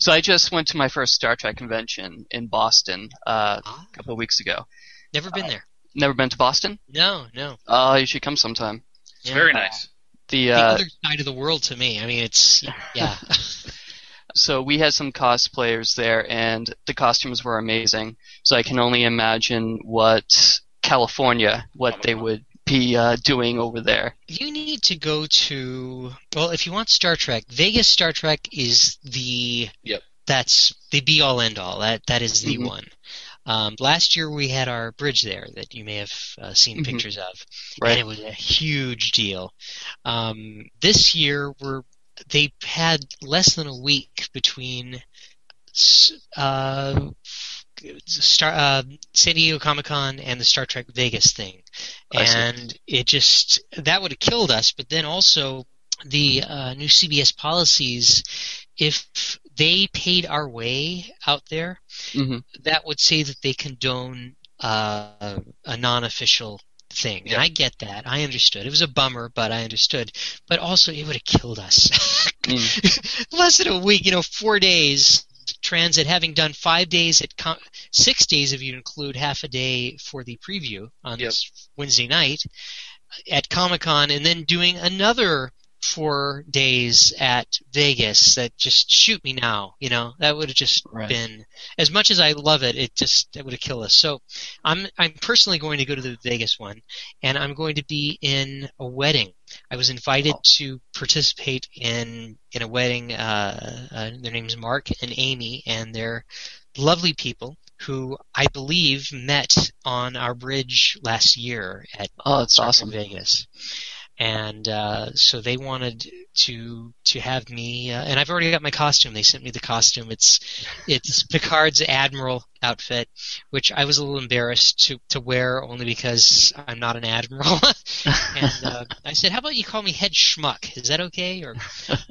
So I just went to my first Star Trek convention in Boston uh, ah. a couple of weeks ago. Never been uh, there. Never been to Boston? No, no. Oh, uh, you should come sometime. It's yeah. very nice. The, uh, the other side of the world to me. I mean, it's yeah. so we had some cosplayers there, and the costumes were amazing. So I can only imagine what California, what they would be uh, doing over there? You need to go to well, if you want Star Trek, Vegas Star Trek is the yep. That's the be all end all. That that is the mm-hmm. one. Um, last year we had our bridge there that you may have uh, seen mm-hmm. pictures of, right. and it was a huge deal. Um, this year we're they had less than a week between uh, Star uh, San Diego Comic Con and the Star Trek Vegas thing, I see. and it just that would have killed us. But then also the uh, new CBS policies, if they paid our way out there, Mhm. that would say that they condone uh, a non-official thing, and I get that. I understood. It was a bummer, but I understood. But also, it would have killed us. Mm. Less than a week, you know, four days transit, having done five days at com- six days if you include half a day for the preview on Yep. s- Wednesday night at Comic Con, and then doing another four days at Vegas. That just shoot me now, you know, that would have just Right. been as much as I love it. It just that would have killed us. So I'm I'm personally going to go to the Vegas one, and I'm going to be in a wedding. I was invited Oh. to participate in in a wedding. Uh, uh, their names Mark and Amy, and they're lovely people who I believe met on our bridge last year at Oh, that's awesome. Vegas. And uh, so they wanted to to have me, uh, and I've already got my costume. They sent me the costume. It's it's Picard's admiral outfit, which I was a little embarrassed to to wear only because I'm not an admiral. and uh, I said, "How about you call me head schmuck? Is that okay?" Or,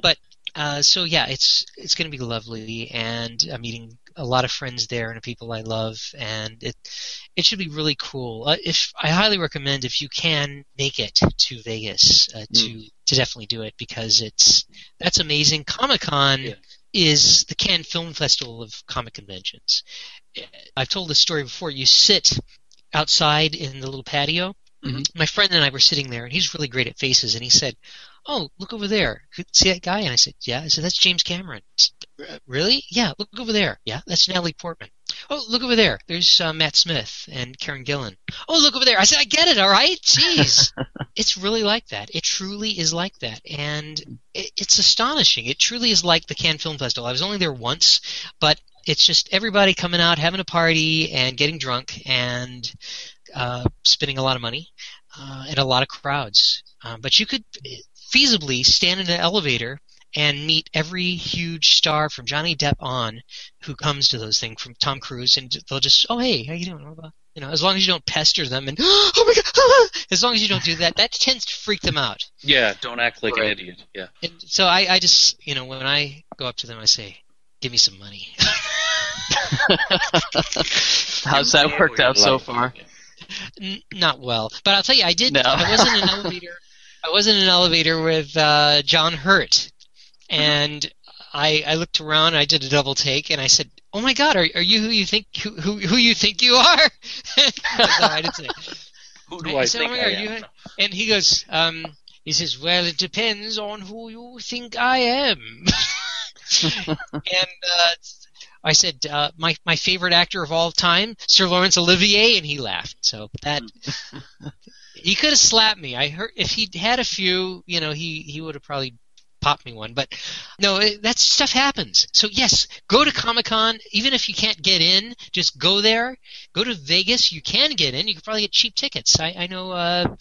but uh, so yeah, it's it's going to be lovely, and I'm meeting a lot of friends there and people I love, and it it should be really cool. Uh, if I highly recommend if you can make it to Vegas uh, to to definitely do it because it's that's amazing. Comic Con Yeah. is the Cannes Film Festival of comic conventions. I've told this story before. You sit outside in the little patio. Mhm. My friend and I were sitting there, and he's really great at faces. And he said, "Oh, look over there. See that guy?" And I said, "Yeah." I said, "That's James Cameron." Said, "Uh, Really? Yeah. Look over there. Yeah, that's Natalie Portman. Oh, look over there. There's uh, Matt Smith and Karen Gillan. Oh, look over there. I said, I get it. All right. Jeez. it's really like that. It truly is like that, and it, it's astonishing. It truly is like the Cannes Film Festival. I was only there once, but it's just everybody coming out, having a party, and getting drunk, and uh, spending a lot of money, uh, and a lot of crowds. Uh, but you could feasibly stand in an elevator and meet every huge star from Johnny Depp on who comes to those things from Tom Cruise and they'll just oh hey how you doing Blah, blah. you know as long as you don't pester them and oh my god as long as you don't do that that tends to freak them out Yeah, don't act like an idiot. Yeah. and so I, I just you know when I go up to them I say give me some money How's that worked out so far? N- not well but I'll tell you I did No. I was in an elevator I was in an elevator with uh, John Hurt and I, I looked around. I did a double take, and I said, "Oh my God, are, are you who you think who, who who you think you are?" no, I didn't say. Who do I I said, think "Oh I am? you-" And he goes, um, he says, "Well, it depends on who you think I am." and uh, I said, uh, "My my favorite actor of all time, Sir Laurence Olivier," and he laughed. So that he could have slapped me. I heard if he'd had a few, you know, he he would have probably popped me one. But no, it, that stuff happens. So yes, go to Comic Con. Even if you can't get in, just go there. Go to Vegas. You can get in. You can probably get cheap tickets. I, I know. Uh,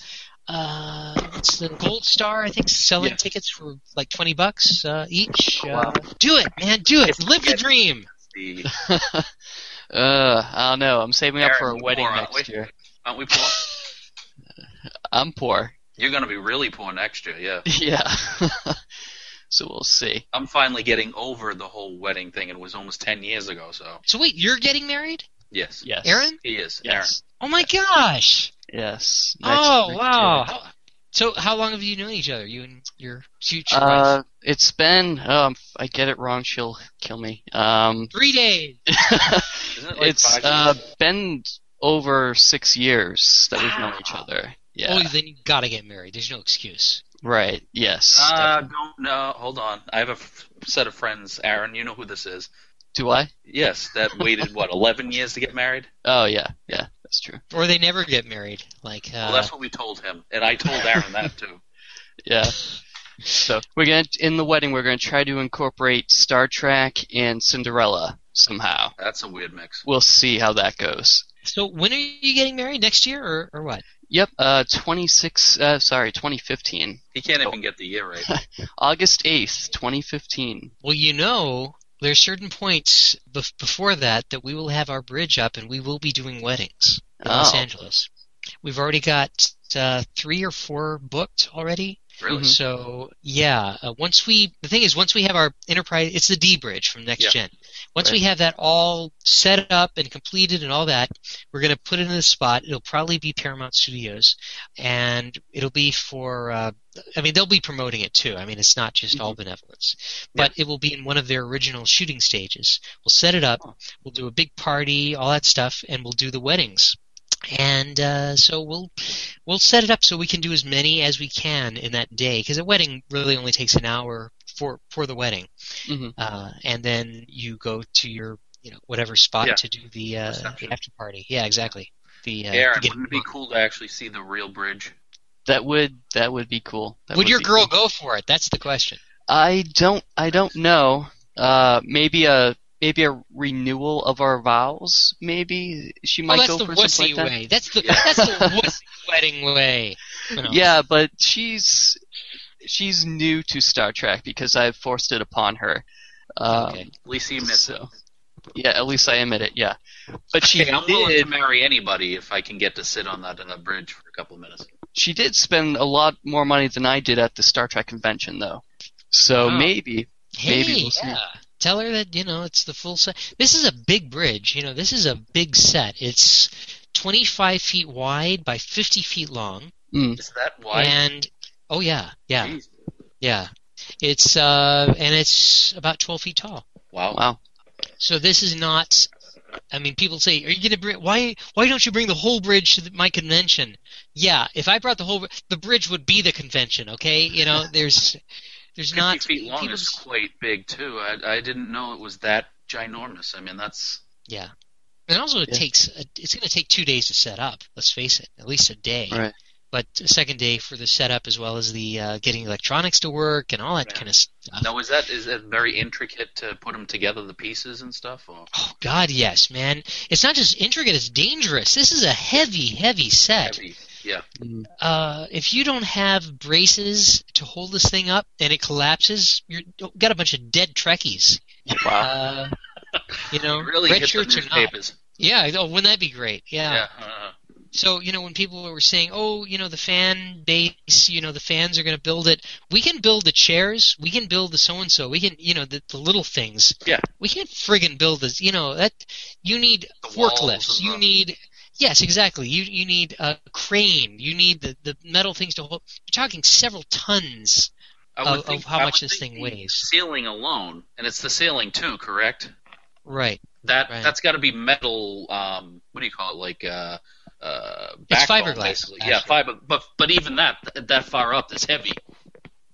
uh, it's the Gold Star? I think selling Yeah. tickets for like twenty bucks uh, each. Wow. Uh, do it, man. Do it. Live the dream. The, uh, I don't know. I'm saving up for a wedding poor, aren't next we? year. aren't we poor? I'm poor. You're going to be really poor next year. Yeah. Yeah. so we'll see. I'm finally getting over the whole wedding thing. It was almost ten years ago. So So wait, you're getting married, yes, Yes. Aaron? he is. Yes. Oh my gosh. Yes. Next- oh wow. year. How, so how long have you known each other? You and your future Uh, wife? it's been. Um, if I get it wrong, she'll kill me. Um, Three days. Isn't it like it's five uh been over six years that we've known each other. Yeah. Oh, then you gotta get married. There's no excuse. Right. Yes. Uh, definitely. don't no. Hold on. I have a f- set of friends. Aaron, you know who this is? Do I? Yes, that waited what eleven years to get married. Oh yeah. Yeah. That's true. Or they never get married. Like uh, Well, that's what we told him, and I told Aaron that too. Yeah. So we're gonna in the wedding we're gonna try to incorporate Star Trek and Cinderella somehow. That's a weird mix. We'll see how that goes. So when are you getting married? Next year or, or what? Yep, uh, 26, uh, sorry, 2015. He can't even get the year right. August 8th, 2015. Well, you know, there's certain points bef- before that that we will have our bridge up and we will be doing weddings in Los Oh. Angeles. We've already got uh, three or four booked already. Really? Mhm. So yeah, uh, once we the thing is once we have our enterprise, it's the D bridge from next Yeah. gen. Once we have that all set up and completed and all that, we're going to put it in the spot. It'll probably be Paramount Studios, and it'll be for. Uh, I mean, they'll be promoting it too. I mean, it's not just all benevolence, but it will be in one of their original shooting stages. We'll set it up. We'll do a big party, all that stuff, and we'll do the weddings. And uh, so we'll we'll set it up so we can do as many as we can in that day because a wedding really only takes an hour for for the wedding, Mhm. uh, and then you go to your you know whatever spot Yeah. to do the uh, the after party. Yeah, exactly. The uh, Aaron, wouldn't it be cool to actually see the real bridge? That would, that would be cool. That would your girl cool. go for it? That's the question. I don't, I don't know. Uh, maybe a, maybe a renewal of our vows, maybe? She Oh, might that's go for wussy something like that. way. That's the that's the wussy wedding way. You know. Yeah, but she's she's new to Star Trek because I've forced it upon her. Um, Okay. At least he admits it. so, yeah, at least I admit it. Yeah, but she Hey, I'm willing to marry anybody if I can get to sit on that on a bridge for a couple of minutes. She did spend a lot more money than I did at the Star Trek convention, though. So Wow. maybe, Hey, maybe we'll see. Yeah. Tell her that you know it's the full set. This is a big bridge. You know, this is a big set. It's 25 feet wide by 50 feet long, Mm. Is that why? and oh yeah, yeah, Jeez. yeah. It's uh, and it's about 12 feet tall. Wow. Wow. So this is not. I mean, people say, "Are you going to bring? Why? Why don't you bring the whole bridge to the, my convention?" Yeah, if I brought the whole, the bridge would be the convention. Okay, you know, there's, there's 50 not. feet long people is quite big too. I, I didn't know it was that ginormous. I mean, that's Yeah. And also, it Yeah. takes it's going to take two days to set up. Let's face it, at least a day. Right. But a second day for the setup as well as the uh, getting electronics to work and all that Yeah. kind of stuff. now is that is that very intricate to put them together, the pieces and stuff? Or Oh God, yes, man. It's not just intricate; it's dangerous. This is a heavy, heavy set. heavy? Yeah. Uh, if you don't have braces to hold this thing up and it collapses, you're you've got a bunch of dead Trekkies. Wow. Uh, you know, really red shirts or not. Yeah. Oh, wouldn't that be great? Yeah. uh, So, you know, when people were saying, oh, you know, the fan base, you know, the fans are going to build it, we can build the chairs, we can build the so and so, we can, you know, the, the little things. Yeah. We can't friggin' build this, you know, that, you need The walls forklifts, you the- need, yes, exactly, you, you need a crane, you need the, the metal things to hold, you're talking several tons. Of- think, of how much this thing weighs. Ceiling alone, and it's the ceiling too, correct? Right. That Right. that's got to be metal. Um, what do you call it? Like uh, uh, It's fiberglass, basically. Yeah, fiber. But but even that that far up, that's heavy.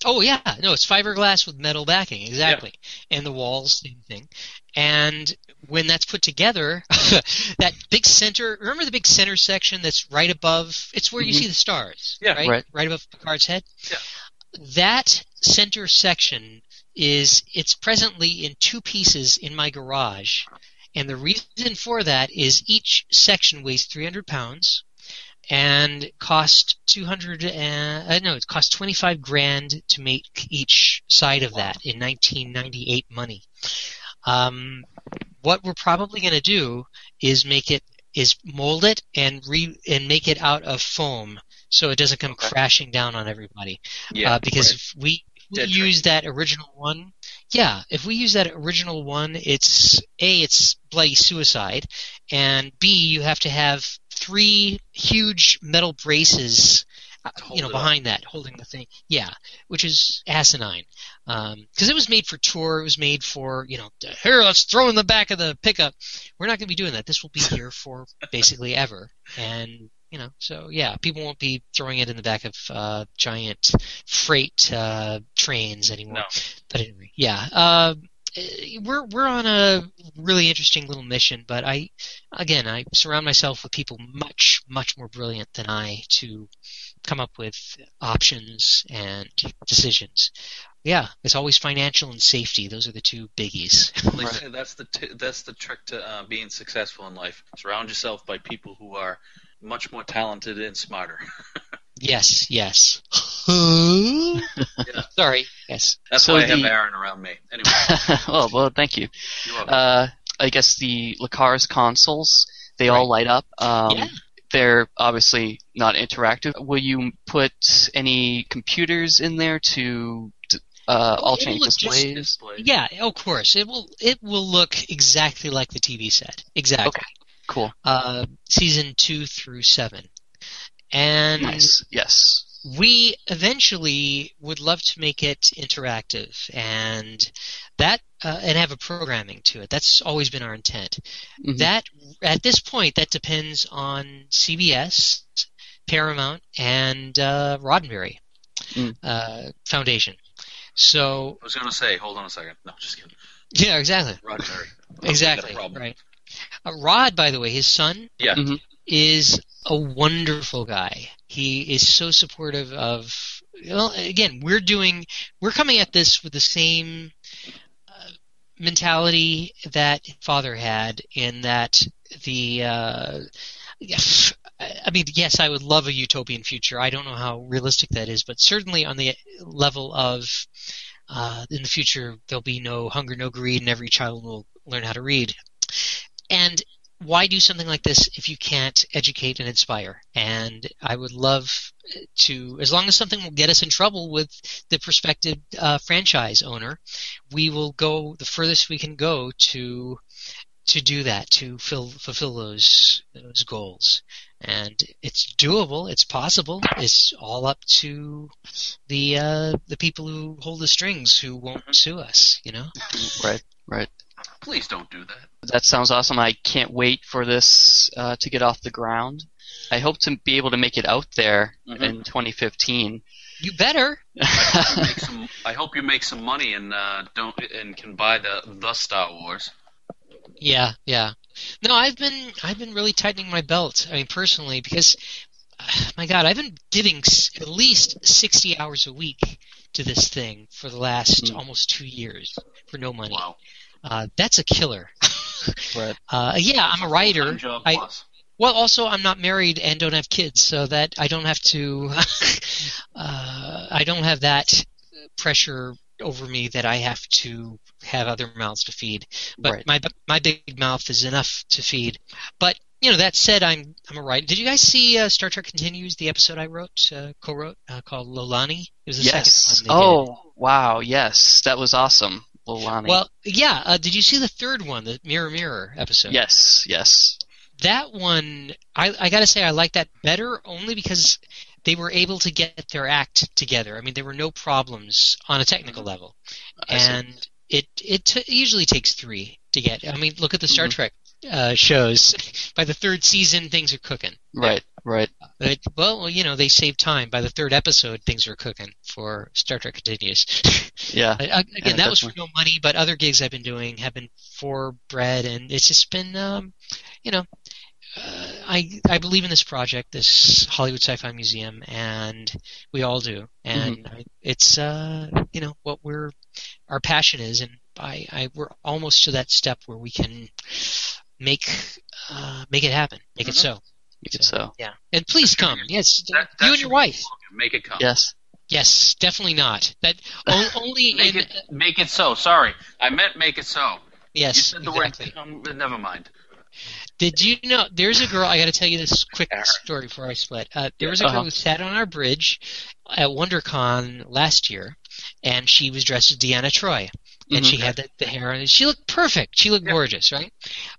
Oh yeah, no, it's fiberglass with metal backing, exactly. And the walls, same thing. And when that's put together, that big center, remember the big center section that's right above, it's where you Mhm. see the stars, Yeah. right? Right. above Picard's head? Yeah. That center section is, it's presently in two pieces in my garage. And the reason for that is each section weighs 300 pounds and cost 200 and uh, no it cost 25 grand to make each side of that in 1998 money um, what we're probably going to do is make it is mold it and re and make it out of foam so it doesn't come Okay. crashing down on everybody Yeah. uh, because right. if we, we Dead use that original one, yeah, if we use that original one, it's a it's bloody suicide, and b you have to have three huge metal braces, uh, you know, it up. behind that holding the thing. Yeah, which is asinine, because it was made for tour. It was made for you know, here let's throw in the back of the pickup. We're not going to be doing that. This will be here for basically ever, and you know, so yeah, people won't be throwing it in the back of uh, giant freight uh, trains anymore. No. But anyway, yeah, uh, we're we're on a really interesting little mission. But I, again, I surround myself with people much much more brilliant than I to come up with options and decisions. Yeah, it's always financial and safety. Those are the two biggies. They say that's the t- that's the trick to uh, being successful in life. Surround yourself by people who are much more talented and smarter. Yes, yes. Sorry. Yes. That's So why I have Aaron around me. Anyway, well, well, thank you. you're. Uh, I guess the LCARS consoles they all light up. Um, Yeah. They're obviously not interactive. Will you put any computers in there to uh, alternate it'll just- displays? Display. Yeah, of course. It will. It will look exactly like the TV set. Exactly. Okay. Cool. Uh, season two through seven, and Nice. Yes. We eventually would love to make it interactive and that uh, and have a programming to it. That's always been our intent. Mhm. That at this point, that depends on CBS, Paramount, and uh, Roddenberry Mm. uh, Foundation. So I was going to say, hold on a second. No, just kidding. yeah, exactly, Roddenberry. exactly, Got a problem. right. Uh, Rod, by the way, his son Yeah. Is a wonderful guy. He is so supportive of. Well, again, we're doing, we're coming at this with the same uh, mentality that father had, in that the. Uh, I mean, yes, I would love a utopian future. I don't know how realistic that is, but certainly on the level of uh, in the future there'll be no hunger, no greed, and every child will learn how to read. And why do something like this if you can't educate and inspire? And I would love to, as long as something will get us in trouble with the prospective uh, franchise owner, we will go the furthest we can go to to do that, to fill, fulfill those those goals. And it's doable. It's possible. It's all up to the uh, the people who hold the strings, who won't sue us. You know. Right. Right. Please don't do that. That sounds awesome. I can't wait for this uh, to get off the ground. I hope to be able to make it out there Mhm. in 2015. You better. Make some, I hope you make some money and uh, don't and can buy the the Star Wars. Yeah, yeah. No, I've been I've been really tightening my belt. I mean, personally, because uh, my God, I've been giving s- at least sixty hours a week to this thing for the last Mm. almost two years for no money. Wow. Uh, that's a killer. Right. Uh, yeah, I'm a writer. I, well, also I'm not married and don't have kids, so that I don't have to. uh, I don't have that pressure over me that I have to have other mouths to feed. But Right. my my big mouth is enough to feed. But you know that said, I'm I'm a writer. Did you guys see uh, Star Trek Continues, the episode I wrote, uh, co-wrote, uh, called Lolani? It was the yes. second one. they did. Oh, wow. Yes. That was awesome. Lolani. Well, yeah. Uh, did you see the third one, the Mirror Mirror episode? yes. Yes. that one I, I gotta say I like that better only because they were able to get their act together. I mean, there were no problems on a technical level, I see. and it it t- usually takes three to get. I mean, look at the Star Mhm. Trek uh, shows. By the third season, things are cooking. Right. Right. But, well, you know, they save time. By the third episode, things are cooking for Star Trek Continues. Yeah. Again, Yeah, that was for no money, but other gigs I've been doing have been for bread, and it's just been, um, you know, uh, I I believe in this project, this Hollywood Sci-Fi Museum, and we all do, and Mm-hmm. It's uh, you know what we're our passion is, and I, I we're almost to that step where we can make uh, make it happen, make it Mhm. so. Make so. Yeah, and please come. Yes, That- that you and your wife. Make it come. Yes. Yes, definitely not. That only Make in it make it so. Sorry, I meant make it so. yes, you said the exactly. word. Um, never mind. Did you know? There's a girl. I got to tell you this quick story before I split. Uh, there was a girl Uh-huh. who sat on our bridge at WonderCon last year, and she was dressed as Deanna Troi, and Mhm. she had the, the hair. on. She looked perfect. She looked Yeah. gorgeous, right?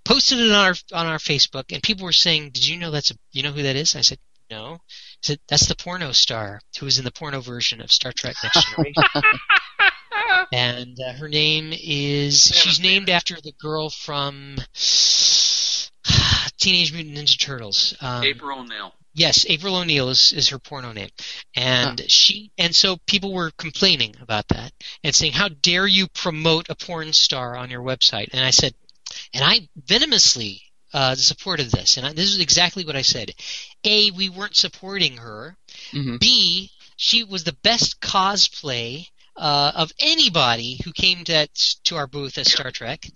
Posted it on our on our Facebook, and people were saying, "Did you know that's a you know who that is?" I said, "No." I said, "That's the porno star who was in the porno version of Star Trek Next Generation." and uh, her name is she's named after the girl from Teenage Mutant Ninja Turtles. Um, April O'Neil. Yes, April O'Neil is, is her porno name, and she and so people were complaining about that and saying, "How dare you promote a porn star on your website?" And I said, and I venomously uh, supported this, and I, this is exactly what I said. A, we weren't supporting her. hmm B, she was the best cosplay uh, of anybody who came to to our booth at Star Trek.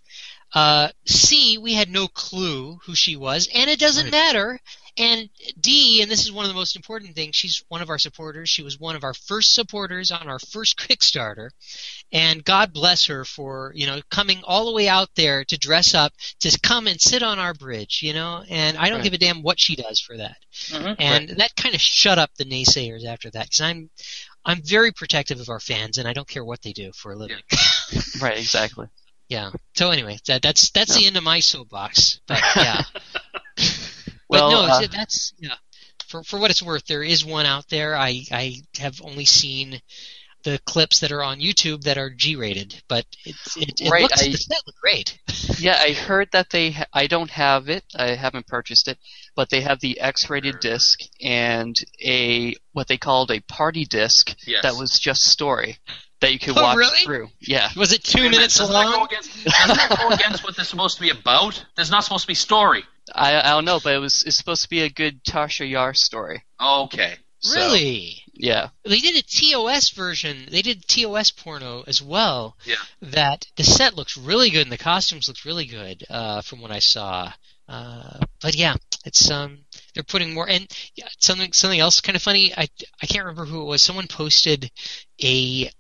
Uh, C, we had no clue who she was, and it doesn't Right. matter. And Dee, and this is one of the most important things, she's one of our supporters. She was one of our first supporters on our first Kickstarter. And God bless her for, you know, coming all the way out there to dress up, to come and sit on our bridge, you know, and I don't Right. give a damn what she does for that. Mhm. And that kind of shut up the naysayers after that because I'm, I'm very protective of our fans and I don't care what they do for a living. Right, exactly. Yeah. So anyway, that, that's that's the end of my soapbox. But yeah. Well, but no, uh, that's yeah. For for what it's worth, there is one out there. I I have only seen the clips that are on YouTube that are G-rated, but it it, it Right, looks I- the set look great. Yeah, I heard that they. Ha- I don't have it. I haven't purchased it, but they have the X-rated disc and a what they called a party disc Yes. that was just story that you could Oh, watch really? through. Yeah. Was it two Wait a minute, minutes doesn't that go long? against- doesn't that go against what they're supposed to be about? There's not supposed to be story. I I don't know, but it was it's supposed to be a good Tasha Yar story. Okay. So- Really? Yeah. They did a TOS version. They did TOS porno as well. Yeah. That the set looks really good and the costumes look really good uh, from what I saw. Uh, but yeah, it's um they're putting more and yeah, something something else kind of funny. I I can't remember who it was. Someone posted a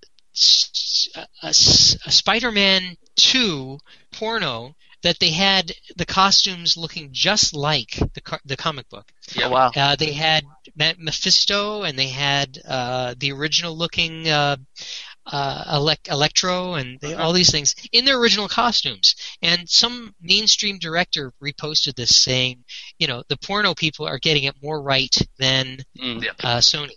a Spider-Man two porno that they had the costumes looking just like the car- the comic book. Yeah. Oh, wow. Uh, they had Mephisto, and they had uh, the original looking uh, uh, elec- Electro, and they, all these things in their original costumes. And some mainstream director reposted this, saying, you know, the porno people are getting it more right than Mm. Yeah. uh, Sony.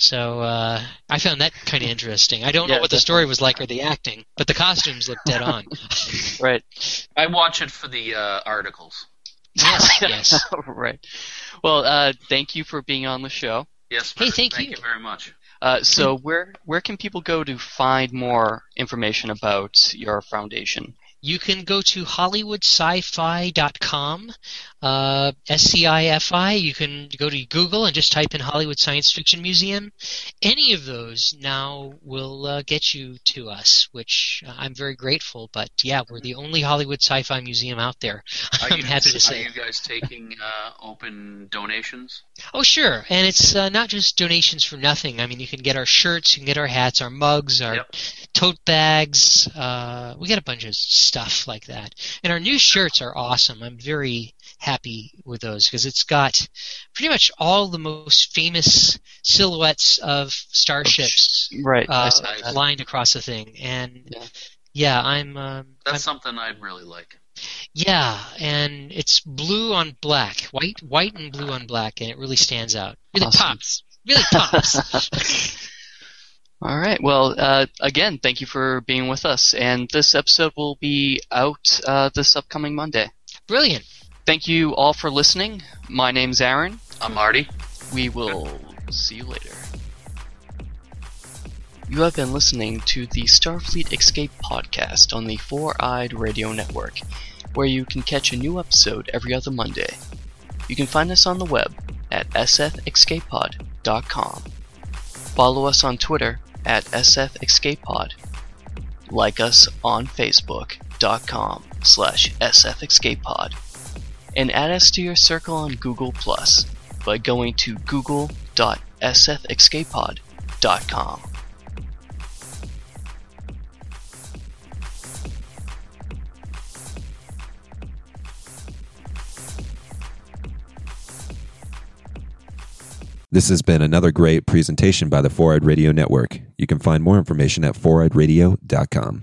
So uh, I found that kind of interesting. I don't Yeah, know what the story was like or the acting, but the costumes looked dead on. Right. I watch it for the uh, articles. yes, yes. right. Well, uh, thank you for being on the show. Yes. Hey, thank thank you. you very much. Uh, so where where can people go to find more information about your foundation? You can go to HollywoodSci-Fi.com, uh, S-C-I-F-I. You can go to Google and just type in Hollywood Science Fiction Museum. Any of those now will uh, get you to us, which I'm very grateful. But yeah, we're the only Hollywood Sci-Fi Museum out there. I'm you, happy to say. are you guys taking uh, open donations? Oh, sure. And it's uh, not just donations for nothing. I mean, you can get our shirts, you can get our hats, our mugs, our Yep. tote bags. Uh, we got a bunch of stuff like that. And our new shirts are awesome. I'm very happy with those because it's got pretty much all the most famous silhouettes of starships Right. Uh, nice. lined across the thing. And Yeah. yeah, I'm. Um, That's I'm something I'd really like. yeah, and it's blue on black, white, white and blue on black, and it really stands out. Really Awesome. pops. Really pops. All right. Well, uh, again, thank you for being with us. And this episode will be out uh, this upcoming Monday. Brilliant. Thank you all for listening. My name's Aaron. I'm Marty. We will see you later. You have been listening to the Starfleet Escape podcast on the Four Eyed Radio Network, where you can catch a new episode every other Monday. You can find us on the web at sfescapepod.com. Follow us on Twitter at sfescapepod. Like us on Facebook.com slash sfescapepod. And add us to your circle on Google Plus by going to google.sfescapepod.com. This has been another great presentation by the Four Eyed Radio Network. You can find more information at foureyedradio.com.